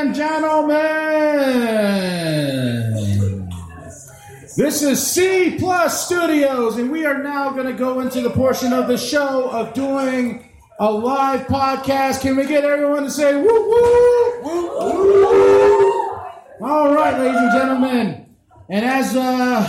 And gentlemen, this is C Plus Studios, and we are now going to go into the portion of the show of doing a live podcast. Can we get everyone to say woo woo? Woo woo! All right, ladies and gentlemen, and as uh,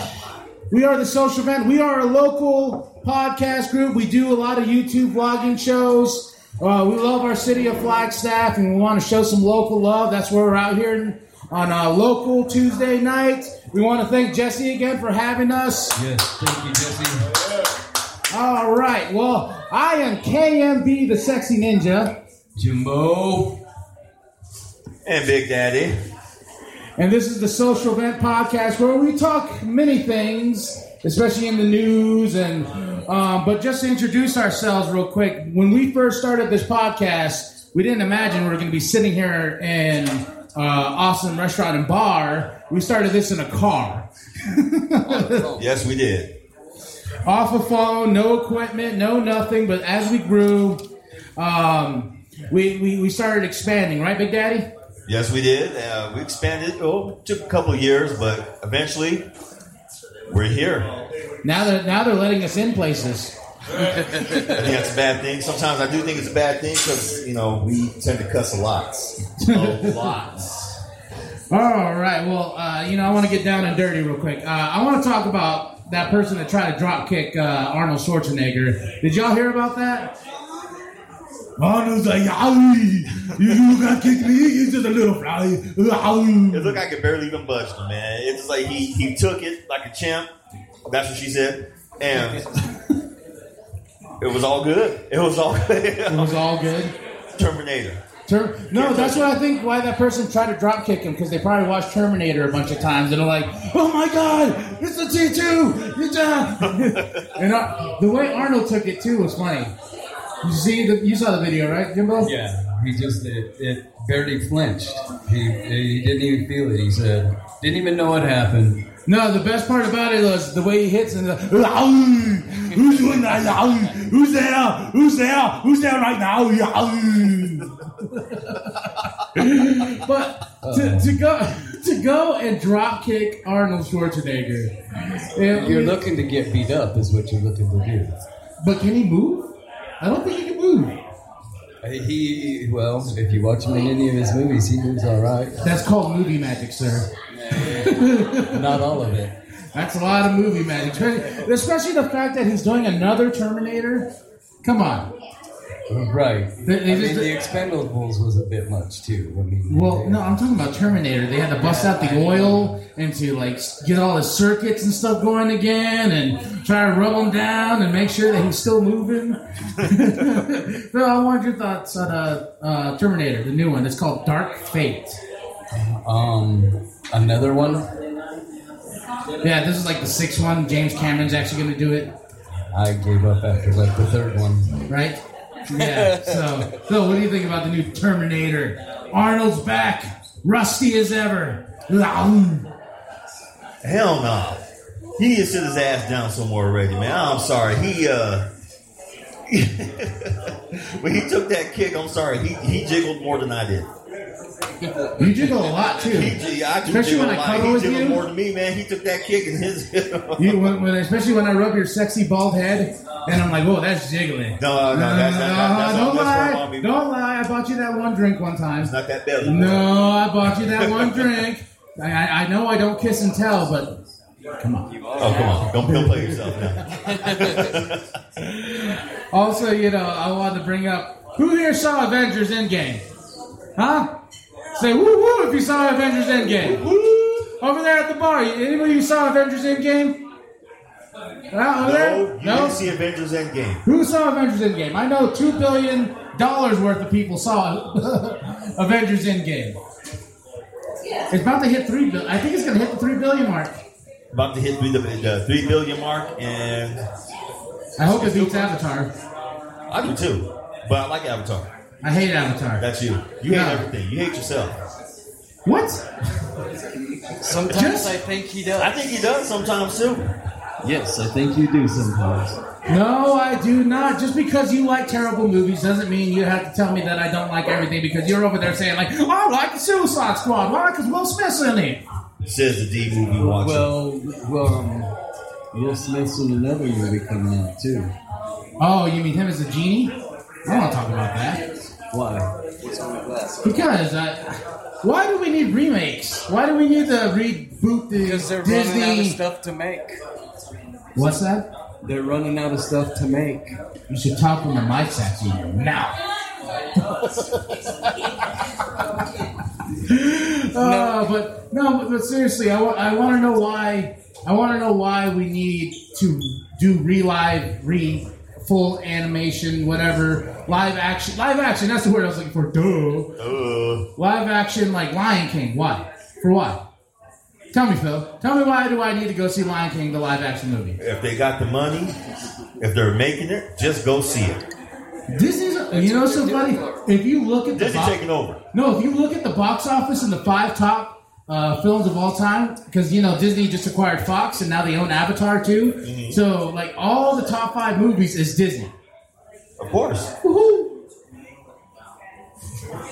we are the social event, we are a local podcast group. We do a lot of YouTube vlogging shows. Uh, we love our city of Flagstaff, and we want to show some local love. That's where we're out here on a local Tuesday night. We want to thank Jesse again for having us. Yes, thank you, Jesse. All right. Well, I am KMB, the sexy ninja, Jimbo. And Big Daddy. and this is the Social Event Podcast where we talk many things, especially in the news. And um, but just to introduce ourselves real quick, when we first started this podcast, we didn't imagine we were going to be sitting here in uh, awesome restaurant and bar. We started this in a car. Yes, we did. off a phone, no equipment, no nothing. But as we grew, um, we, we we started expanding, right, Big Daddy? Yes, we did. Uh, we expanded. Oh, it took a couple of years, but eventually we're here. Now they're now they're letting us in places. I think that's a bad thing. Sometimes I do think it's a bad thing because, you know, we tend to cuss a lot. A lot. All right. Well, uh, you know, I want to get down and dirty real quick. Uh, I want to talk about that person that tried to drop kick uh, Arnold Schwarzenegger. Did y'all hear about that? Arnold's like, "Yowie, you, you got kick me. You're just a little fly. It looked like it barely even budged him, man. It's just like he, he took it like a champ. That's what she said. And it was all good. It was all good. It was all good. Terminator. Ter- no, that's what I think. Why that person tried to drop kick him because they probably watched Terminator a bunch of times and they're like, "Oh my god, it's a T two, it's a." and uh, the way Arnold took it too was funny. You see, the, you saw the video, right, Jimbo? Yeah, he just it, it barely flinched. He, he didn't even feel it. He said, didn't even know what happened. No, the best part about it was the way he hits and the who's doing that? Who's there? Who's there? Who's there right now? but to, uh-huh. to go to go and drop kick Arnold Schwarzenegger. You're looking to get beat up, is what you're looking to do. But can he move? I don't think he can move. He well, if you watch him in any of his movies, he moves all right. That's called movie magic, sir. Not all of it. That's a lot of movie magic, especially, especially the fact that he's doing another Terminator. Come on. Right. They- they I mean, the Expendables was a bit much too. I mean, Well, no, I'm talking about Terminator. They had to bust out the oil and to like get all the circuits and stuff going again, and try to rub him down and make sure that he's still moving. Phil, I want your thoughts on uh, uh, Terminator, the new one. It's called Dark Fate. um, another one. Yeah, this is like the sixth one. James Cameron's actually going to do it, I gave up after like the third one. right? Yeah. So, what do you think about the new Terminator? Arnold's back, rusty as ever. Hell no. He need to sit his ass down somewhere already, man. I'm sorry. He uh when he took that kick, I'm sorry, he, he jiggled more than I did. You jiggle a lot too. He, I do Especially when I cuddle with you. more than me, man. He took that kick and his You, when, when, especially when I rub your sexy bald head, and I'm like, "Whoa, that's jiggling." No, no, that's- that's- that's- don't that's lie, for mommy. don't lie. I bought you that one drink one time. It's not that belly. No, I bought you that one drink. I, I, know I don't kiss and tell, but come on. Oh come on. Don't, don't play yourself now. Also, you know, I wanted to bring up who here saw Avengers Endgame? Huh? Say woo woo if you saw Avengers Endgame. Woo! Over there at the bar, anybody who saw Avengers Endgame? Out over No, there? you No. didn't see Avengers Endgame. Who saw Avengers Endgame? I know two billion dollars worth of people saw Avengers Endgame. It's about to hit three billion. I think it's going to hit the three billion mark. About to hit the, the three billion mark, and I hope it beats Avatar. I do too. But I like Avatar. I hate Avatar. That's you. You No. hate everything. You hate yourself. what? Sometimes Just- I think he does. I think he does sometimes too. yes, I think you do sometimes. No, I do not. Just because you like terrible movies doesn't mean you have to tell me that I don't like everything because you're over there saying like, oh, I like the Suicide Squad. Why? Because Will Smith's in it. Says the D movie watcher. Well, well, um, Will Smith's in another movie coming out too. Oh, you mean him as a genie? I don't want to talk about that. Why? Because uh, why do we need remakes? Why do we need to reboot the Because they're running out of stuff to make. What's that? They're running out of stuff to make. You should talk when the mic's at you now. Uh, but no, but, but seriously, I, want to know why. I want to know why we need to do relive, re full animation, whatever, live action, live action. That's the word I was looking for. Duh. Uh, Live action like Lion King. Why? For what? Tell me, Phil. Tell me why do I need to go see Lion King, the live action movie? if they got the money, if they're making it, just go see it. Disney's. You know, so funny. If you look at the Disney box, taking over. no, if you look at the box office and the five top uh, films of all time, because you know Disney just acquired Fox and now they own Avatar too. Mm-hmm. So like all the top five movies is Disney. Of course. Woohoo!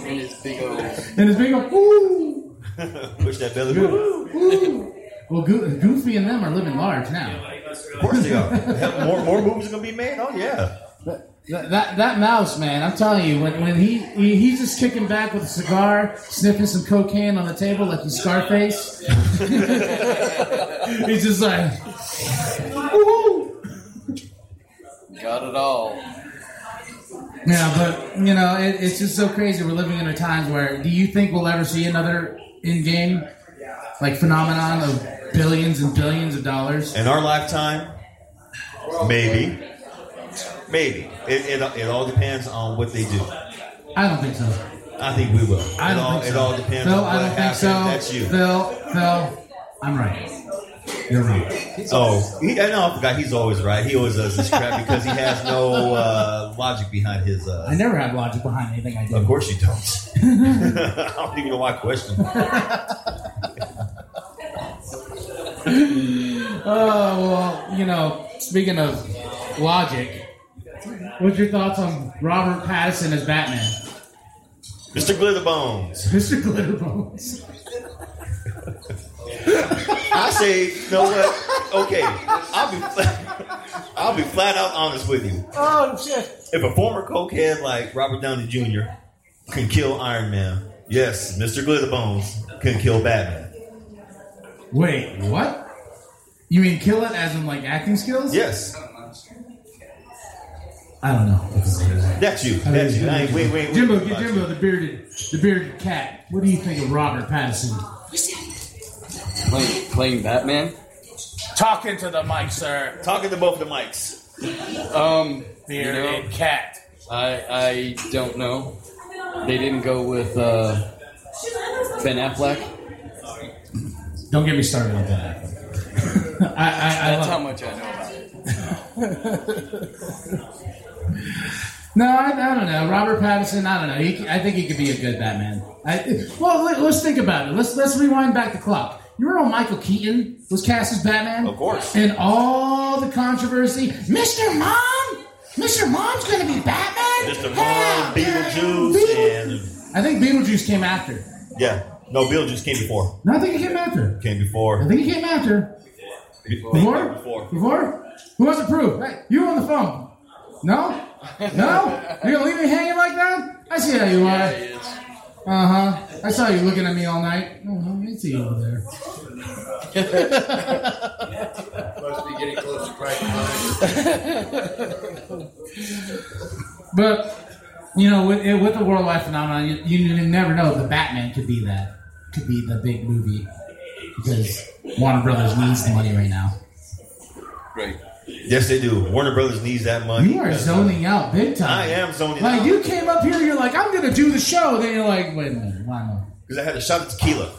And his big old. And it's big up. Woo! Push that belly. Of Woo! Well, Go- Goofy and them are living large now. Of course they are. More more movies are gonna be made. Oh yeah. That, that that mouse, man, I'm telling you, when, when he, he he's just kicking back with a cigar, sniffing some cocaine on the table like he's Scarface. he's just like, woo! Got it all. Yeah, but you know, it, it's just so crazy. We're living in a times where, do you think we'll ever see another Endgame like phenomenon of billions and billions of dollars? In our lifetime, maybe, maybe. It, it, it all depends on what they do. I don't think so. I think we will. I it don't all, think It so. all depends Phil, on what I don't think so. That's you. Phil, Phil, I'm right. You're right. Oh, he, I know. I forgot. He's always right. He always does this crap because he has no uh, logic behind his. I Uh, never have logic behind anything I do. of course, you don't. I don't even know why I question. Oh well, you know, speaking of logic, what's your thoughts on Robert Pattinson as Batman, Mr. Glitterbones. Mr. Glitterbones? I say, you know what? Okay, I'll be, I'll be flat out honest with you. Oh shit! If a former cokehead like Robert Downey Jr. can kill Iron Man, yes, Mr. Glitterbones can kill Batman. Wait, what? You mean kill it as in like acting skills? Yes, I don't know. that's you. That's you. I ain't, wait, wait, wait. Jimbo, get Jimbo, the bearded, the bearded cat. What do you think of Robert Pattinson? Playing, playing Batman. Talking to the mic, sir. Talking to both of the mics. Um, Bearded you know, cat. I I don't know. They didn't go with uh, Ben Affleck. Don't get me started on that. I, I, I That's love- how much I know about it. No, I, I don't know. Robert Pattinson, I don't know. He, I think he could be a good Batman. I, well, let, us think about it. Let's let's rewind back the clock. You remember Michael Keaton was cast as Batman? Of course. And all the controversy. Mr. Mom, Mr. Mom's going to be Batman. Mr. Yeah, Mom, Beetlejuice, Beetle- and I think Beetlejuice came after. yeah, no, Beetlejuice came before. No, I think he came after. Came before. I think he came after. Before? Before. Before? Who wants to prove? Hey, you on the phone? No? No? You're gonna leave me hanging like that? I see how you are. Uh huh. I saw you looking at me all night. Uh-huh. I see you over there. Must be getting close to crack But you know, with with the worldwide phenomenon, you, you never know. The Batman could be that. Could be the big movie because Warner Brothers needs the money right now. Great. Yes, they do. Warner Brothers needs that money. You are zoning out big time. I am zoning Like out. Like you came up here, you're like, I'm gonna do the show. Then you're like, wait a minute, why not? Because I had a shot of tequila.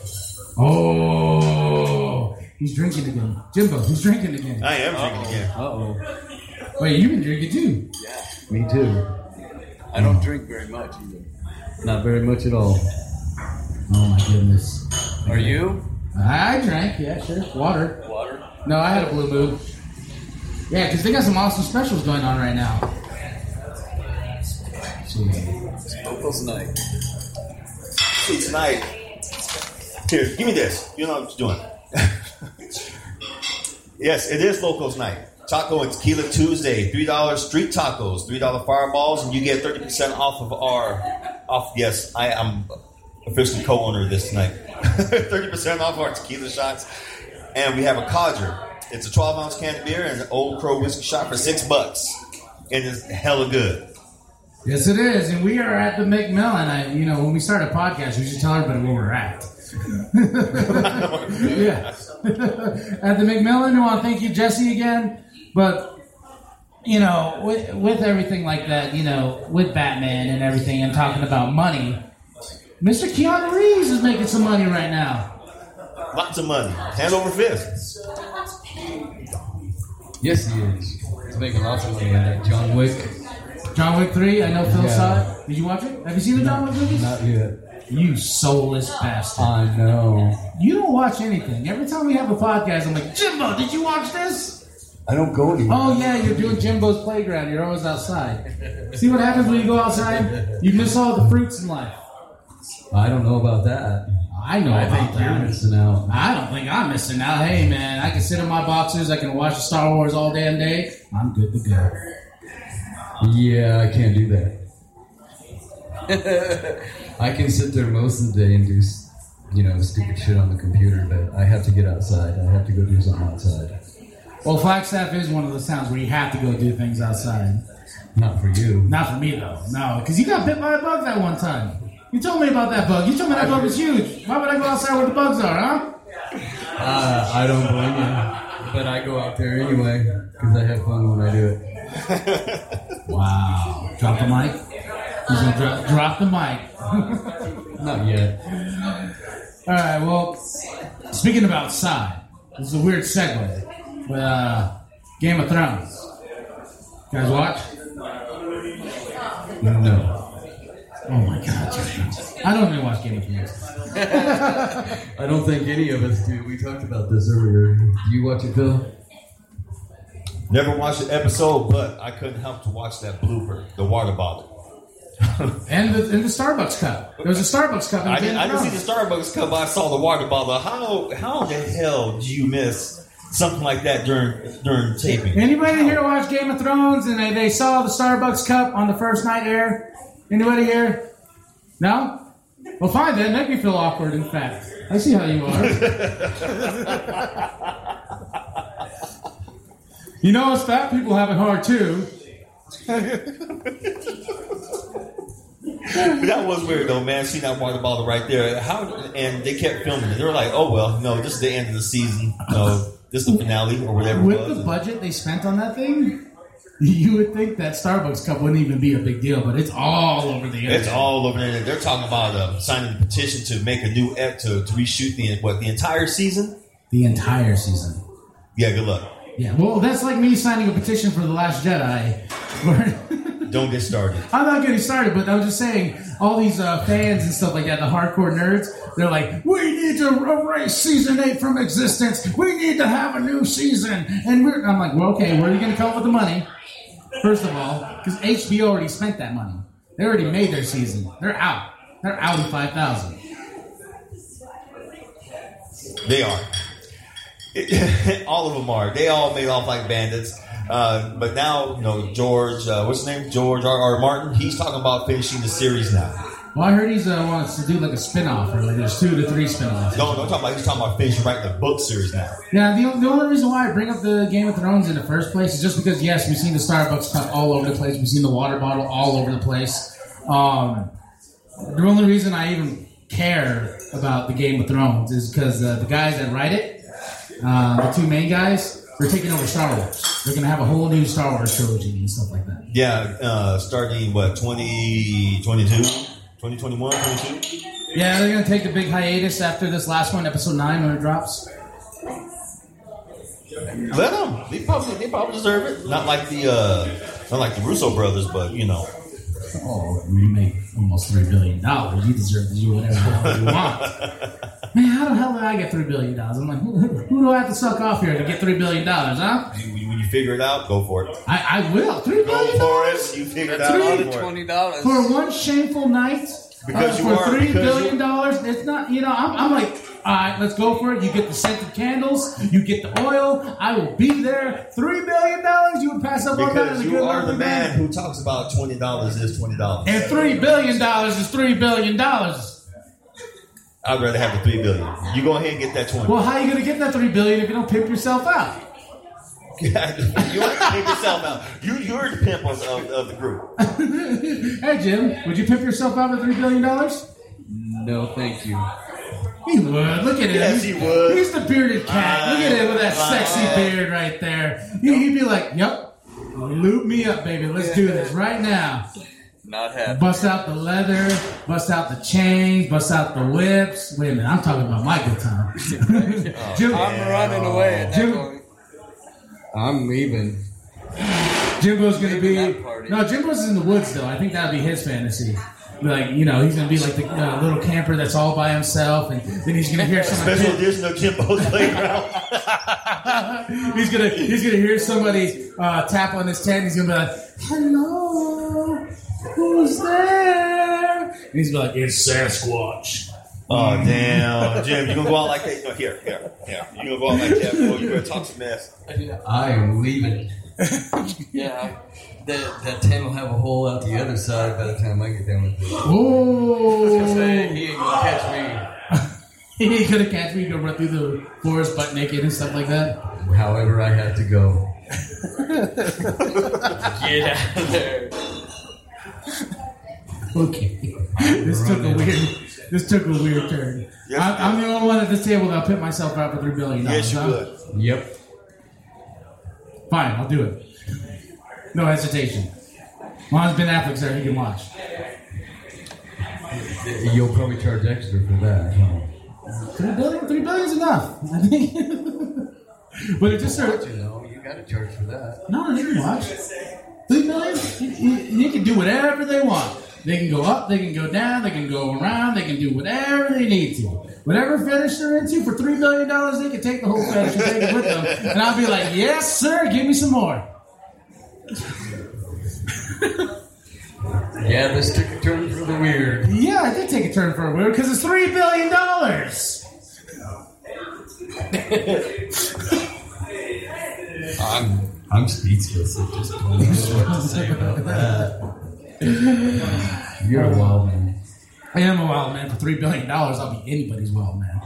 Oh, he's drinking again. Jimbo, he's drinking again. I am drinking again. Uh oh. Wait, you've been drinking too. Yeah, me too. I don't drink very much either. Not very much at all. Oh my goodness. Are you? I drank, yeah, sure. Water. Water. No, I had a blue moon. Yeah, because they got some awesome specials going on right now. Locals night. See, tonight. Here, give me this. You know what I'm doing. yes, it is Locos Night. Taco and Tequila Tuesday. $3 street tacos, $3 fireballs, and you get 30% off of our. off. Yes, I am officially co owner of this tonight. 30% off our tequila shots. And we have a codger. It's a 12 ounce can of beer and an Old Crow whiskey shot for six bucks. And it's hella good. Yes, it is, and we are at the McMillan. I, you know, when we start a podcast, we should tell everybody where we're at. yeah, at the McMillan. I want to thank you, Jesse, again. But you know, with with everything like that, you know, with Batman and everything, and talking about money, Mr. Keanu Reeves is making some money right now. Lots of money. Hand over fist. Yes, he is. He's making lots of money on that John Wick. John Wick Three. I know Phil Yeah. saw it. Did you watch it? Have you seen the John Wick movies? Not yet. You soulless bastard. I know. You don't watch anything. Every time we have a podcast, I'm like, Jimbo, did you watch this? I don't go anywhere. Oh yeah, you're doing Jimbo's playground. You're always outside. See what happens when you go outside? You miss all the fruits in life. I don't know about that. I know I about think you're that. missing out. I don't think I'm missing out. Hey man, I can sit in my boxers. I can watch Star Wars all damn day. I'm good to go. Yeah, I can't do that. I can sit there most of the day and do, you know, stupid shit on the computer, but I have to get outside. I have to go do something outside. Well, Flagstaff is one of those towns where you have to go do things outside. Not for you. Not for me though. No, because you got bit by a bug that one time. You told me about that bug. You told me that bug was huge. Why would I go outside where the bugs are, huh? Uh, I don't blame you, but I go out there anyway because I have fun when I do it. Wow. Drop the mic. He's gonna drop, drop the mic. Not yet. All right. Well, speaking of outside, this is a weird segue. But uh, Game of Thrones. You guys watch? No. Oh my god! I don't even watch Game of Thrones. I don't think any of us do. We talked about this earlier. Do you watch it, Phil? Never watched the episode, but I couldn't help to watch that blooper, the water bottle. And the, and the Starbucks cup. There was a Starbucks cup. In I Game didn't, of I didn't see the Starbucks cup, but I saw the water bottle. How how the hell do you miss something like that during during taping? Anybody here watch Game of Thrones and they, they saw the Starbucks cup on the first night air? Anybody here? No? Well, fine then. Make me feel awkward. In fact, I see how you are. you know, us fat people have it hard too. That was weird though, man. See that water bottle right there. How and they kept filming it. They were like, "Oh well, no, this is the end of the season. No, this is the finale or whatever." With it was. the budget they spent on that thing, you would think that Starbucks cup wouldn't even be a big deal, but it's all over the internet. It's all over the there. They're talking about uh, signing a petition to make a new ep to, to reshoot the what the entire season. the entire season. Yeah, good luck. Yeah, well, that's like me signing a petition for The Last Jedi. Don't get started. I'm not getting started, but I'm just saying, all these uh, fans and stuff like that, the hardcore nerds, they're like, we need to erase season eight from existence. We need to have a new season. And we're, I'm like, well, okay, where are you going to come up with the money? First of all, because HBO already spent that money. They already made their season. They're out. They're out in 5,000. They are. all of them are. They all made off like bandits. Uh, but now, you know, George, uh, what's his name? George R. R. Martin. He's talking about finishing the series now. Well, I heard he's uh, wants to do like a spin off, or like there's two to three spin offs. No, don't talk about. He's talking about finishing writing the book series now. Yeah, the, the only reason why I bring up the Game of Thrones in the first place is just because, yes, we've seen the Starbucks cup all over the place. We've seen the water bottle all over the place. Um, the only reason I even care about the Game of Thrones is because uh, the guys that write it, uh, the two main guys, they're taking over Star Wars. They're gonna have a whole new Star Wars trilogy and stuff like that. Yeah, uh, starting what 2022, 2021, 22. Yeah, they're gonna take a big hiatus after this last one, episode nine, when it drops. Let them. They probably they probably deserve it. Not like the uh, not like the Russo brothers, but you know. Oh, you make almost three billion dollars. You deserve to do whatever you want. Man, how the hell did I get three billion dollars? I'm like, who, who do I have to suck off here to get three billion dollars? Huh? When you figure it out, go for it. I, I will. Three Go billion for dollars it. You figure it That's out, about for twenty dollars. for one shameful night. Because uh, you for are- three because billion you- dollars, it's not. You know, I'm, I'm like, all right, let's go for it. You get the scented candles, you get the oil. I will be there. Three billion dollars, you would pass up on that. Because in a you good are the lovely man who talks about twenty dollars is twenty dollars. And three billion dollars is three billion dollars. I'd rather have the three billion. You go ahead and get that twenty. Well, how are you going to get that three billion if you don't pimp yourself out? you have to pimp yourself out. You you're the pimp of, of, of the group. Hey, Jim, would you pimp yourself out with three billion dollars? No, thank you. He would. Look at him. Yes, he would. He's the bearded cat. Look at him with that sexy beard right there. He, he'd be like, "Yep, loop me up, baby. Let's do this right now." Not happy. Bust out the leather, bust out the chains, bust out the whips. Wait a minute, I'm talking about my good time. Jim, I'm running away at that Jim- point. I'm leaving. Jimbo's gonna Leaving be no. Jimbo's in the woods though. I think that'd be his fantasy. Like you know, he's gonna be like the uh, little camper that's all by himself, and then he's gonna hear some Special edition of Jimbo's playground. he's gonna he's gonna hear somebody uh, tap on his tent. He's gonna be like, "Hello, who's there?" And he's gonna be like, "It's Sasquatch." Oh damn, Jim! You gonna go out like that? No, here, here, here. You gonna go out like that? Boy, you better talk some mess. I am leaving. yeah, that, that tent will have a hole out the other side by the time I get done with it. Oh, He ain't gonna catch me. he ain't gonna catch me. Gonna run through the forest butt naked and stuff like that. me. However, I have to go. get out of there. Okay, this took a weird. This took a weird turn. Yes, I'm, I'm the only one at this table that'll pit myself out for three billion dollars. Yes, you huh? would. Yep. Fine, I'll do it. No hesitation. As Ben Affleck's there, he can watch. You'll probably charge extra for that. huh? Three billion, three billion's enough. I think. but it just started. You know, you gotta charge for that. No, they can watch. Three you, you can do whatever they want. They can go up, they can go down, they can go around, they can do whatever they need to. Whatever fetish they're into for three million dollars, they can take the whole fetish and take it with them. And I'll be like, yes, sir, give me some more. Yeah, this took a turn for the weird. Yeah, I did take a turn for a weird because it's three billion dollars. I'm I'm speechless at this point. Don't know what to say about that. You're a wild man. I am a wild man for three billion dollars. I'll be anybody's wild man.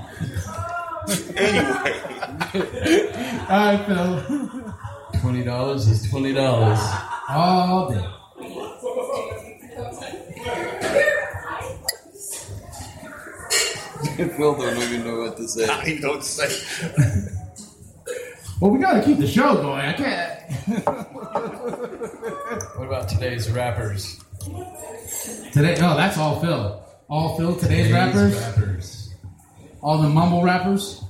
Anyway, I feel Twenty dollars is twenty dollars. all day. Phil don't even know what to say. I don't even know what to say. Well, we got to keep the show going. I can't. What about today's rappers? Today, oh, that's all Phil. All Phil. Today's rappers. rappers. All the mumble rappers.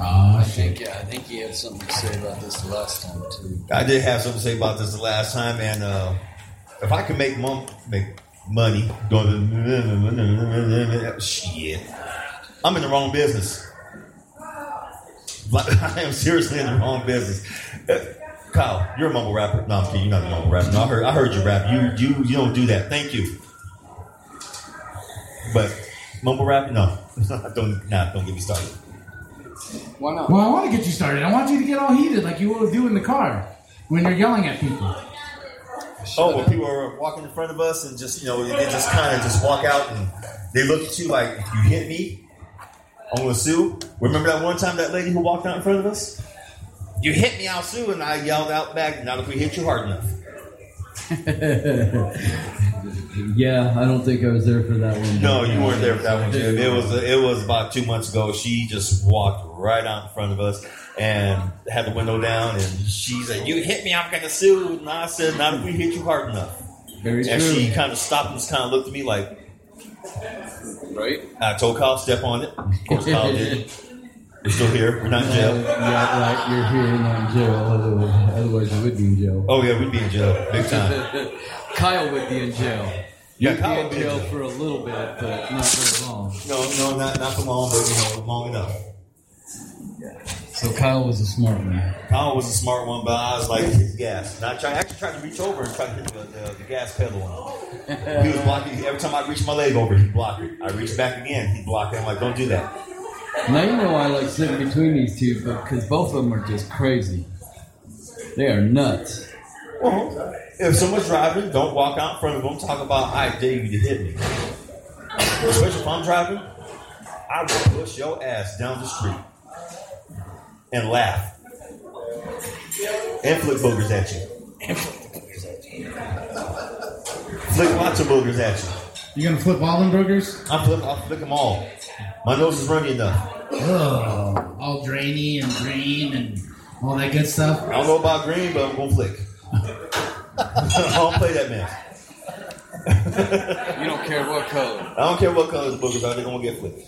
Ah, I think yeah, I think he had something to say about this the last time too. I did have something to say about this the last time, and uh, if I could make mom make money doing shit, I'm in the wrong business. I am seriously in the wrong business. Uh, Kyle, you're a mumble rapper. No, I'm kidding. You're not a mumble rapper. No, I heard, I heard you rap. You, you, you don't do that. Thank you. But mumble rap, no, don't, nah, don't get me started. Why not? Well, I want to get you started. I want you to get all heated like you will do in the car when you're yelling at people. Oh, when people are walking in front of us and just, you know, they just kind of just walk out and they look at you like, if you hit me, I'm going to sue. Remember that one time that lady who walked out in front of us? You hit me, I'll sue. And I yelled out back, not if we hit you hard enough. Yeah, I don't think I was there for that one. No, you weren't there for that one, Jim. It was, it was about two months ago. She just walked right out in front of us and had the window down. And she said, "You hit me, I'm gonna sue." And I said, "Not if we hit you hard enough." Very And true. she kind of stopped and just kind of looked at me like, right? I told Kyle step on it. Of course, Kyle did. We're still here. We're not in Yeah, jail. yeah, right. You're here, not in jail. Otherwise, otherwise you would be in jail. Oh yeah, we'd be in jail big time. Kyle would be in jail. Yeah, You'd Kyle be would in be in jail jail. for a little bit, but not very long. No, no, not not for long, but you know, long enough. So Kyle was a smart one. Kyle was a smart one, but I was like, hit the gas. Not trying, actually tried to reach over and try to hit the, the, the gas pedal on. He was blocking. Every time I reached my leg over, he'd block it. I reached back again, he blocked block it. I'm like, don't do that. Now you know I like sitting between these two, but because both of them are just crazy. They are nuts. Well, if someone's driving, don't walk out in front of them. Talk about, I dare you to hit me. Especially if I'm driving, I will push your ass down the street and laugh and flick boogers at you. And flick the boogers at you. Flick lots of boogers at you. You gonna flip all them burgers? I'll flip, I'll flick them all. My nose is runny enough. Oh, all drainy and green and all that good stuff. I don't know about green, but I'm gonna flick. I don't play that man. You don't care what color. I don't care what color the boogers are, they're gonna get flicked.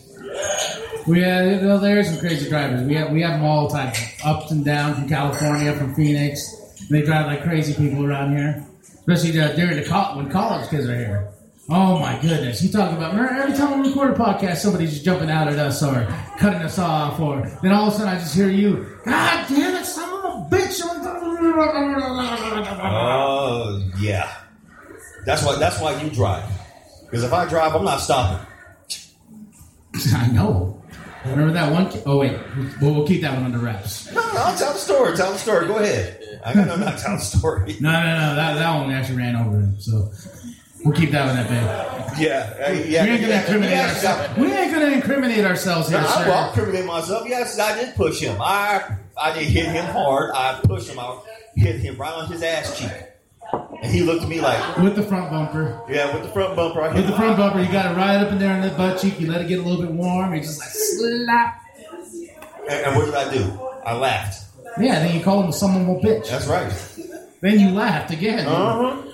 We have, you know, there are some crazy drivers. We have we have them all the time, ups and down from California, from Phoenix. They drive like crazy people around here, especially uh, during the col- when college kids are here. Oh my goodness! You talk about every time we record a podcast, somebody's just jumping out at us or cutting us off, or then all of a sudden I just hear you. God damn it, son of a bitch! Oh yeah, that's why. That's why you drive. Because if I drive, I'm not stopping. I know. Remember that one? Oh wait, we'll, we'll keep that one under wraps. No, no, I'll tell the story. Tell the story. Go ahead. I got no, not tell the story. No, no, no. That, that one actually ran over him, so we'll keep that one that big. Yeah, uh, yeah. we ain't gonna yeah, incriminate yeah, ourselves. We ain't gonna incriminate ourselves here, No, I will incriminate myself. Yes, I did push him. I I did hit him hard. I pushed him out, hit him right on his ass cheek, and he looked at me like, With the front bumper. yeah, with the front bumper. I hit With the front bumper, you got it right up in there in the butt cheek. You let it get a little bit warm. You just like slap. And, and what did I do? I laughed. Yeah, then you call him someone will bitch. That's right. Then you laughed again. Uh huh.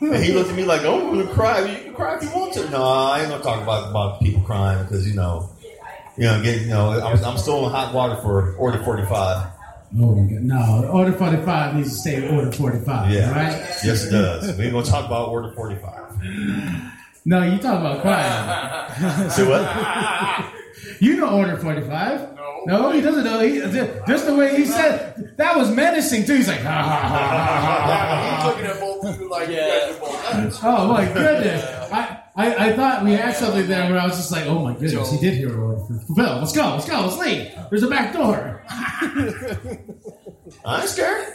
And he looked at me like, "Oh, I'm gonna cry. You can cry if you want to." No, I ain't gonna talk about about people crying because you know, you know, get you know, I'm, I'm still in hot water for order 45. Oh my god. No, order 45 needs to stay order 45. Yeah, Right? yes, it does. We ain't gonna talk about order 45. No, you talk about crying. See what? You know Order 45. No. he doesn't know. He, just the way he said, that was menacing too. He's like, ha ha ha ha ha. He's looking at both of you like you guys are both. Oh my goodness! I, I, I thought we had something there where I was just like, oh my goodness, he did hear order for Bill. Let's go, let's go, let's leave. There's a back door. I ain't scared.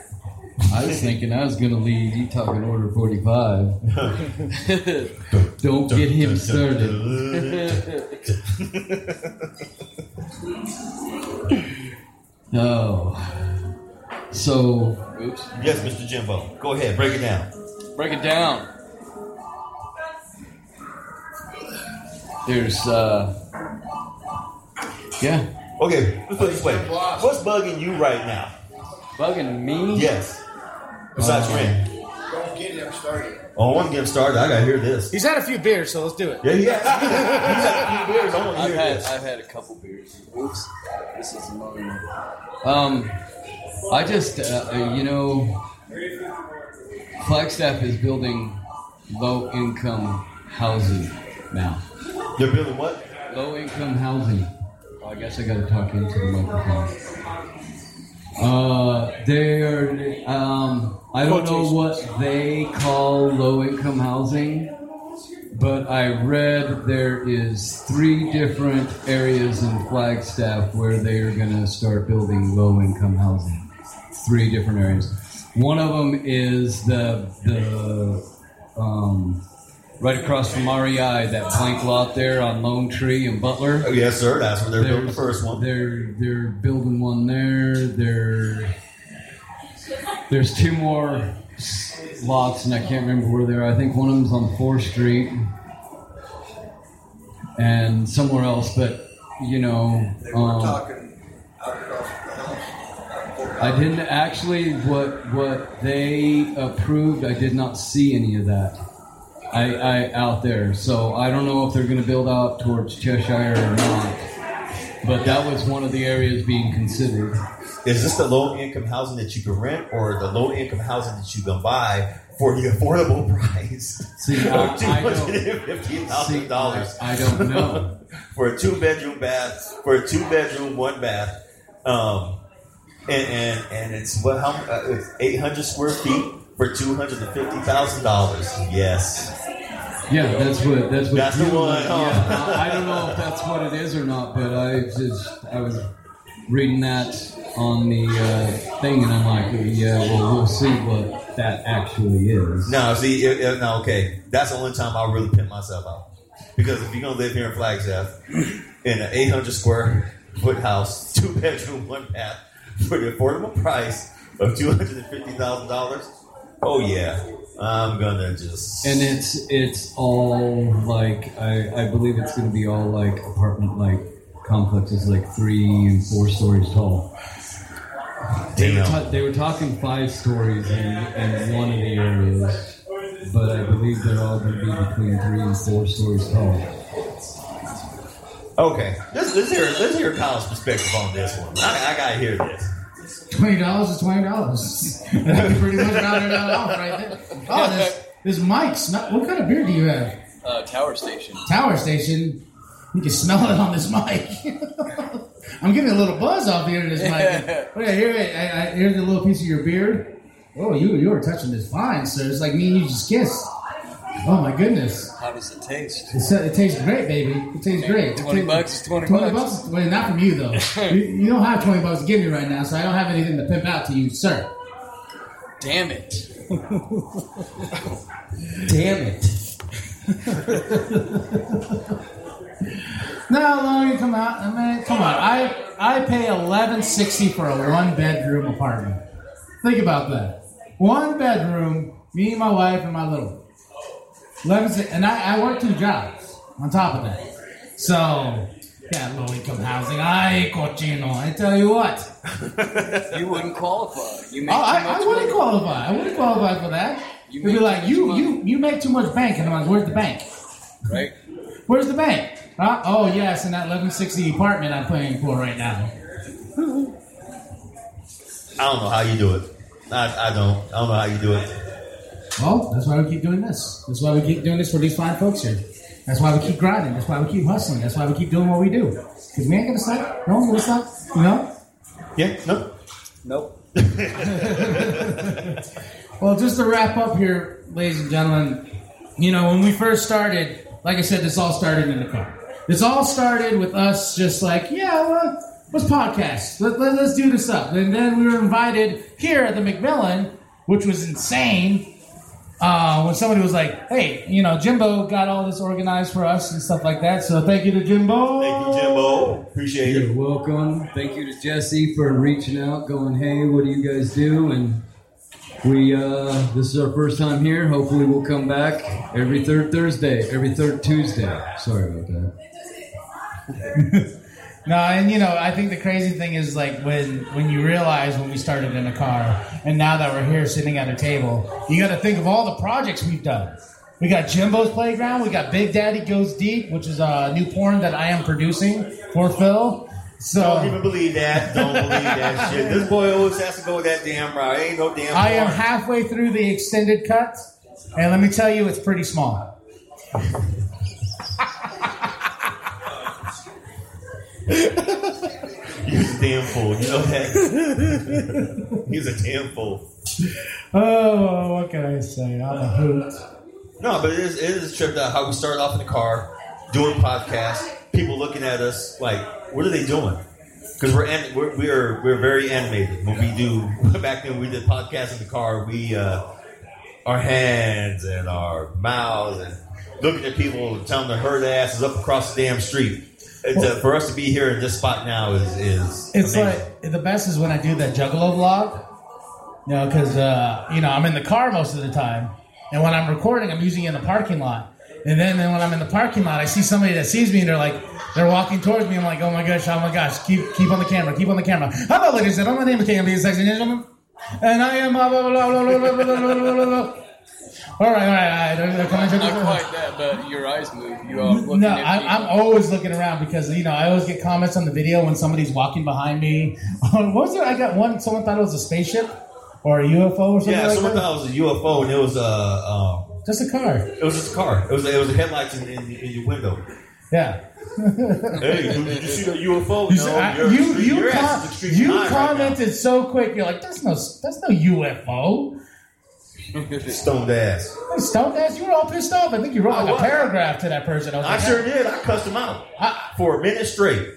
I was thinking I was gonna leave You talking order forty five? Don't get him started. No. So, oops. Yes, Mr. Jimbo. Go ahead, break it down. Break it down. There's, uh, yeah, Okay, let's put it this way. What's bugging you right now? bugging me. Yes. Besides Ren. Don't get him started. Oh, I want to get him started. I gotta hear this. He's had a few beers, so let's do it. Yeah, he has. He's had a few beers. I want to I've hear had this. I've had a couple beers. Oops, this is annoying. Um, I just uh, uh, you know, Flagstaff is building low income housing now. They're building what? Low income housing. Oh, I guess I got to talk into the microphone. Uh, they're um, I don't know what they call low income housing, but I read there is three different areas in Flagstaff where they are going to start building low income housing. Three different areas. One of them is the the um, right across from REI, that blank lot there on Lone Tree and Butler. Oh, yes, sir. That's where they're building the first one. They're they're building one there. There there's two more lots, and I can't remember where they are. I think one of them's on Fourth Street and somewhere else. But you know, They were um, talking out I didn't actually what what they approved. I did not see any of that. I, I out there, so I don't know if they're going to build out towards Cheshire or not. But that was one of the areas being considered. Is this the low income housing that you can rent, or the low income housing that you can buy for the affordable price See, I- two I don't- hundred and fifty thousand dollars? I, I don't know. for a two bedroom bath for a two bedroom one bath um and and, and it's what how uh, it's 800 square feet for $250,000 yes Yeah, that's what that's what. That's the one, huh? Yeah, I I don't know if that's what it is or not, but I just I was reading that on the uh, thing, and I'm like, yeah, well, we'll see what that actually is. no see it, it- no okay that's the only time i really pimp myself out because if you're gonna live here in flagstaff in an 800 square foot house two bedroom one bath for the affordable price of $250,000 oh yeah i'm gonna just And it's it's all like I, I believe it's to be all like apartment like complexes, like three and four stories tall. They were, ta- they were talking five stories in, in one of the areas, but I believe they're all going to be between three and four stories tall. Okay, let's, let's hear let's hear Kyle's perspective on this one. I, I gotta hear this. Twenty dollars is twenty dollars. That's pretty much rounded out off right there. Oh, this this mic. Smell, what kind of beer do you have? Uh, Tower Station. Tower Station. You can smell it on this mic. I'm getting a little buzz off here in this mic. Yeah, here, I, I, here's a little piece of your beard. Oh, you you were touching this fine, sir. It's like me and you just kissed. Oh my goodness. How does it taste? It's, it tastes great, baby. It tastes great. 20 tastes- bucks is 20 bucks. bucks. Well, not from you though. you, you don't have twenty bucks to give me right now, so I don't have anything to pimp out to you, sir. Damn it. Damn it. no, long you come out. I mean, come on. I I pay eleven sixty for a one bedroom apartment. Think about that. One bedroom, me and my wife and my little. One. And I, I work two jobs on top of that. So yeah, low income housing. Ay, cochino. I tell you what. You wouldn't qualify. You Oh, make too I, much I wouldn't money. qualify. I wouldn't qualify for that. You They'd be like, you, much you, you make too much bank, and I'm like, where's the bank? Right? Where's the bank? Huh? Oh, yes, in that 1160 apartment I'm paying for right now. I don't know how you do it. I, I don't. I don't know how you do it. Well, that's why we keep doing this. That's why we keep doing this for these fine folks here. That's why we keep grinding. That's why we keep hustling. That's why we keep doing what we do. Because we ain't gonna stop. No one's gonna stop. You know. Yeah. No. Nope. Well, just to wrap up here, ladies and gentlemen, you know, when we first started, like I said, this all started in the car. This all started with us just like, yeah, well, let's podcast. Let, let, us do this up. And then we were invited here at the McMillan, which was insane. Uh, when somebody was like, hey, you know, Jimbo got all this organized for us and stuff like that. So thank you to Jimbo. Thank you, Jimbo. Appreciate You're it. welcome. Thank you to Jesse for reaching out, going, "Hey, what do you guys do?" And we, uh, this is our first time here. Hopefully, we'll come back every third Thursday, every third Tuesday. Sorry about that. No, and you know, I think the crazy thing is like when when you realize when we started in a car, and now that we're here sitting at a table, you got to think of all the projects we've done. We got Jimbo's Playground. We got Big Daddy Goes Deep, which is a new porn that I am producing for Phil. So don't even believe that. Don't believe that shit. This boy always has to go that damn route. Ain't no damn. I am halfway through the extended cut, and let me tell you, it's pretty small. He's a damn fool. You know that. He's a damn fool. Oh, what can I say? I'm a hoot. No, but it is, it is a trip that how we started off in the car doing podcasts. People looking at us like, what are they doing? Because we're, an, we're we're we're very animated when we do. Back then, we did podcasts in the car. We uh, our hands and our mouths and looking at people and telling them to herd asses up across the damn street. It's, uh, for us to be here in this spot now is is It's amazing. like the best is when I do that Juggalo vlog. You know, because uh, you know I'm in the car most of the time, and when I'm recording, I'm usually in the parking lot. And then, then when I'm in the parking lot, I see somebody that sees me and they're like, they're walking towards me. I'm like, oh my gosh, oh my gosh, keep keep on the camera, keep on the camera. Hello, ladies and gentlemen, my name is KMB, sexy gentlemen, and I am. Blah, blah, blah, blah, blah, blah, blah, blah, blah. All right, all right, all right. They're coming, they're coming. Not quite that, but your eyes move. You are looking No, I, I'm always looking around because you know I always get comments on the video when somebody's walking behind me. what was it? I got one. Someone thought it was a spaceship or a UFO or something Yeah, like someone that. thought it was a UFO, and it was a um, Just a car. it was just a car. It was it was the headlights in, in, in your window. Yeah. Hey, dude, did you see the UFO? You, no, said- I- you're you, you, com- ass is extreme you high right commented so quick. You're like, that's no, that's no UFO. Stoned ass. Stone ass, you were all pissed off. I think you wrote like a paragraph to that person. I, I like, sure did. I cussed him out I- for a minute straight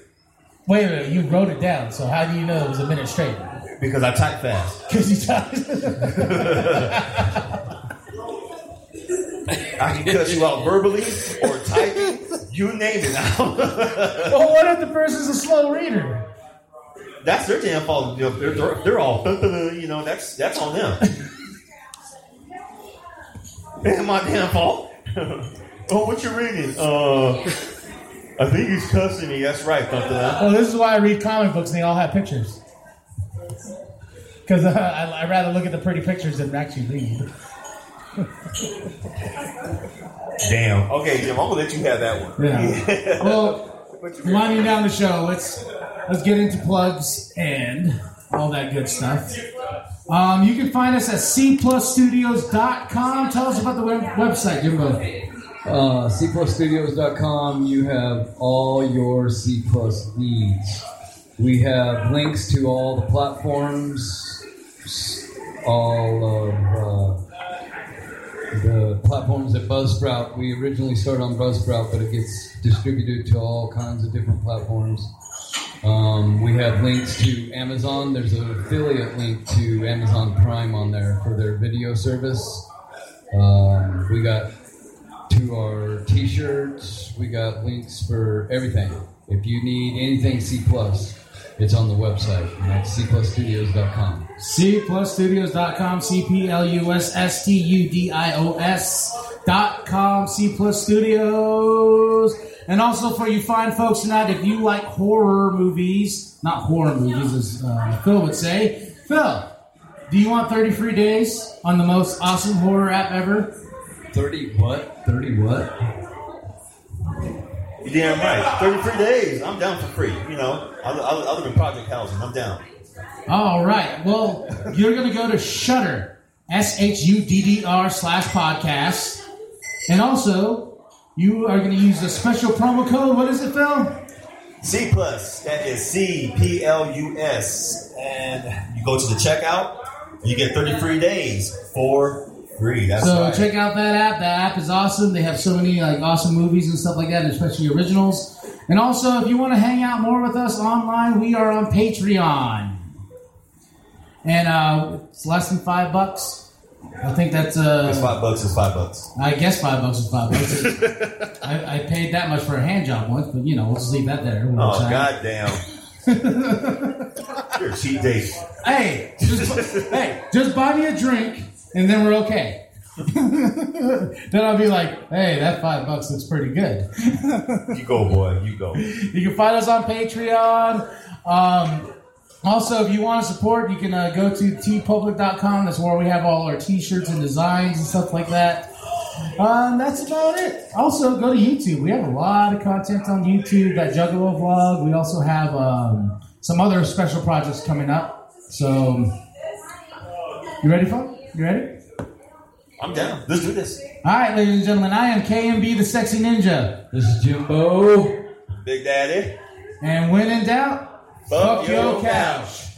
Wait a minute, you wrote it down. So how do you know it was a minute straight? because I type fast. Because you type. I can cuss you out verbally or typing. You name it now. well, what if the person's a slow reader? that's their damn fault. You know, they're, they're, they're all, you know, that's that's on them. Ain't my damn fault. oh, what you reading? Uh, I think he's cussing me. That's right, something. Well, this is why I read comic books and they all have pictures. Because uh, I, I'd rather look at the pretty pictures than actually read. Damn. Okay, Jim, I'm gonna let you have that one. Yeah. Well, winding down the show, let's let's get into plugs and all that good stuff. Um, you can find us at cplusstudios.com. Tell us about the web- website, Jimbo. Uh, cplusstudios.com, you have all your C plus needs. We have links to all the platforms, all of uh, the platforms at Buzzsprout. We originally started on Buzzsprout, but it gets distributed to all kinds of different platforms. Um, we have links to Amazon. There's an affiliate link to Amazon Prime on there for their video service. Um, we got to our t-shirts. We got links for everything. If you need anything C plus, it's on the website. That's cplusstudios.com. cplusstudios.com, C-P-L-U-S-S-T-U-D-I-O-S dot com, C Plus Studios. And also for you fine folks tonight, if you like horror movies, not horror movies as uh, Phil would say, Phil, do you want 30 free days on the most awesome horror app ever? 30 what? 30 what? You damn right. 33 days. I'm down for free. You know, I, I, I live in project housing. I'm down. All right. Well, you're going to go to Shudder, S H U D D R slash podcast. And also, you are going to use the special promo code. What is it, Phil? C plus. That is C P L U S. And you go to the checkout. You get 33 days for free. That's so right. check out that app. That app is awesome. They have so many like awesome movies and stuff like that, especially originals. And also, if you want to hang out more with us online, we are on Patreon. And uh, it's less than five bucks. I think that's uh, It's five bucks. is five bucks. I guess five bucks is five bucks. I, I paid that much for a hand job once, but you know, we'll just leave that there. We'll Oh, goddamn. You're a cheap date. Hey, just, hey, just buy me a drink, and then we're okay. then I'll be like, hey, that five bucks looks pretty good. You go, boy. You go. You can find us on Patreon. Um, also, if you want to support, you can uh, go to teepublic.com. That's where we have all our t-shirts and designs and stuff like that. Um, that's about it. Also, go to YouTube. We have a lot of content on YouTube. That Juggalo vlog. We also have um, some other special projects coming up. So, you ready, Fun? You ready? I'm down. Let's do this. All right, ladies and gentlemen. I am KMB, the Sexy Ninja, This is Jimbo. Big Daddy. and when in doubt, Fuck your couch.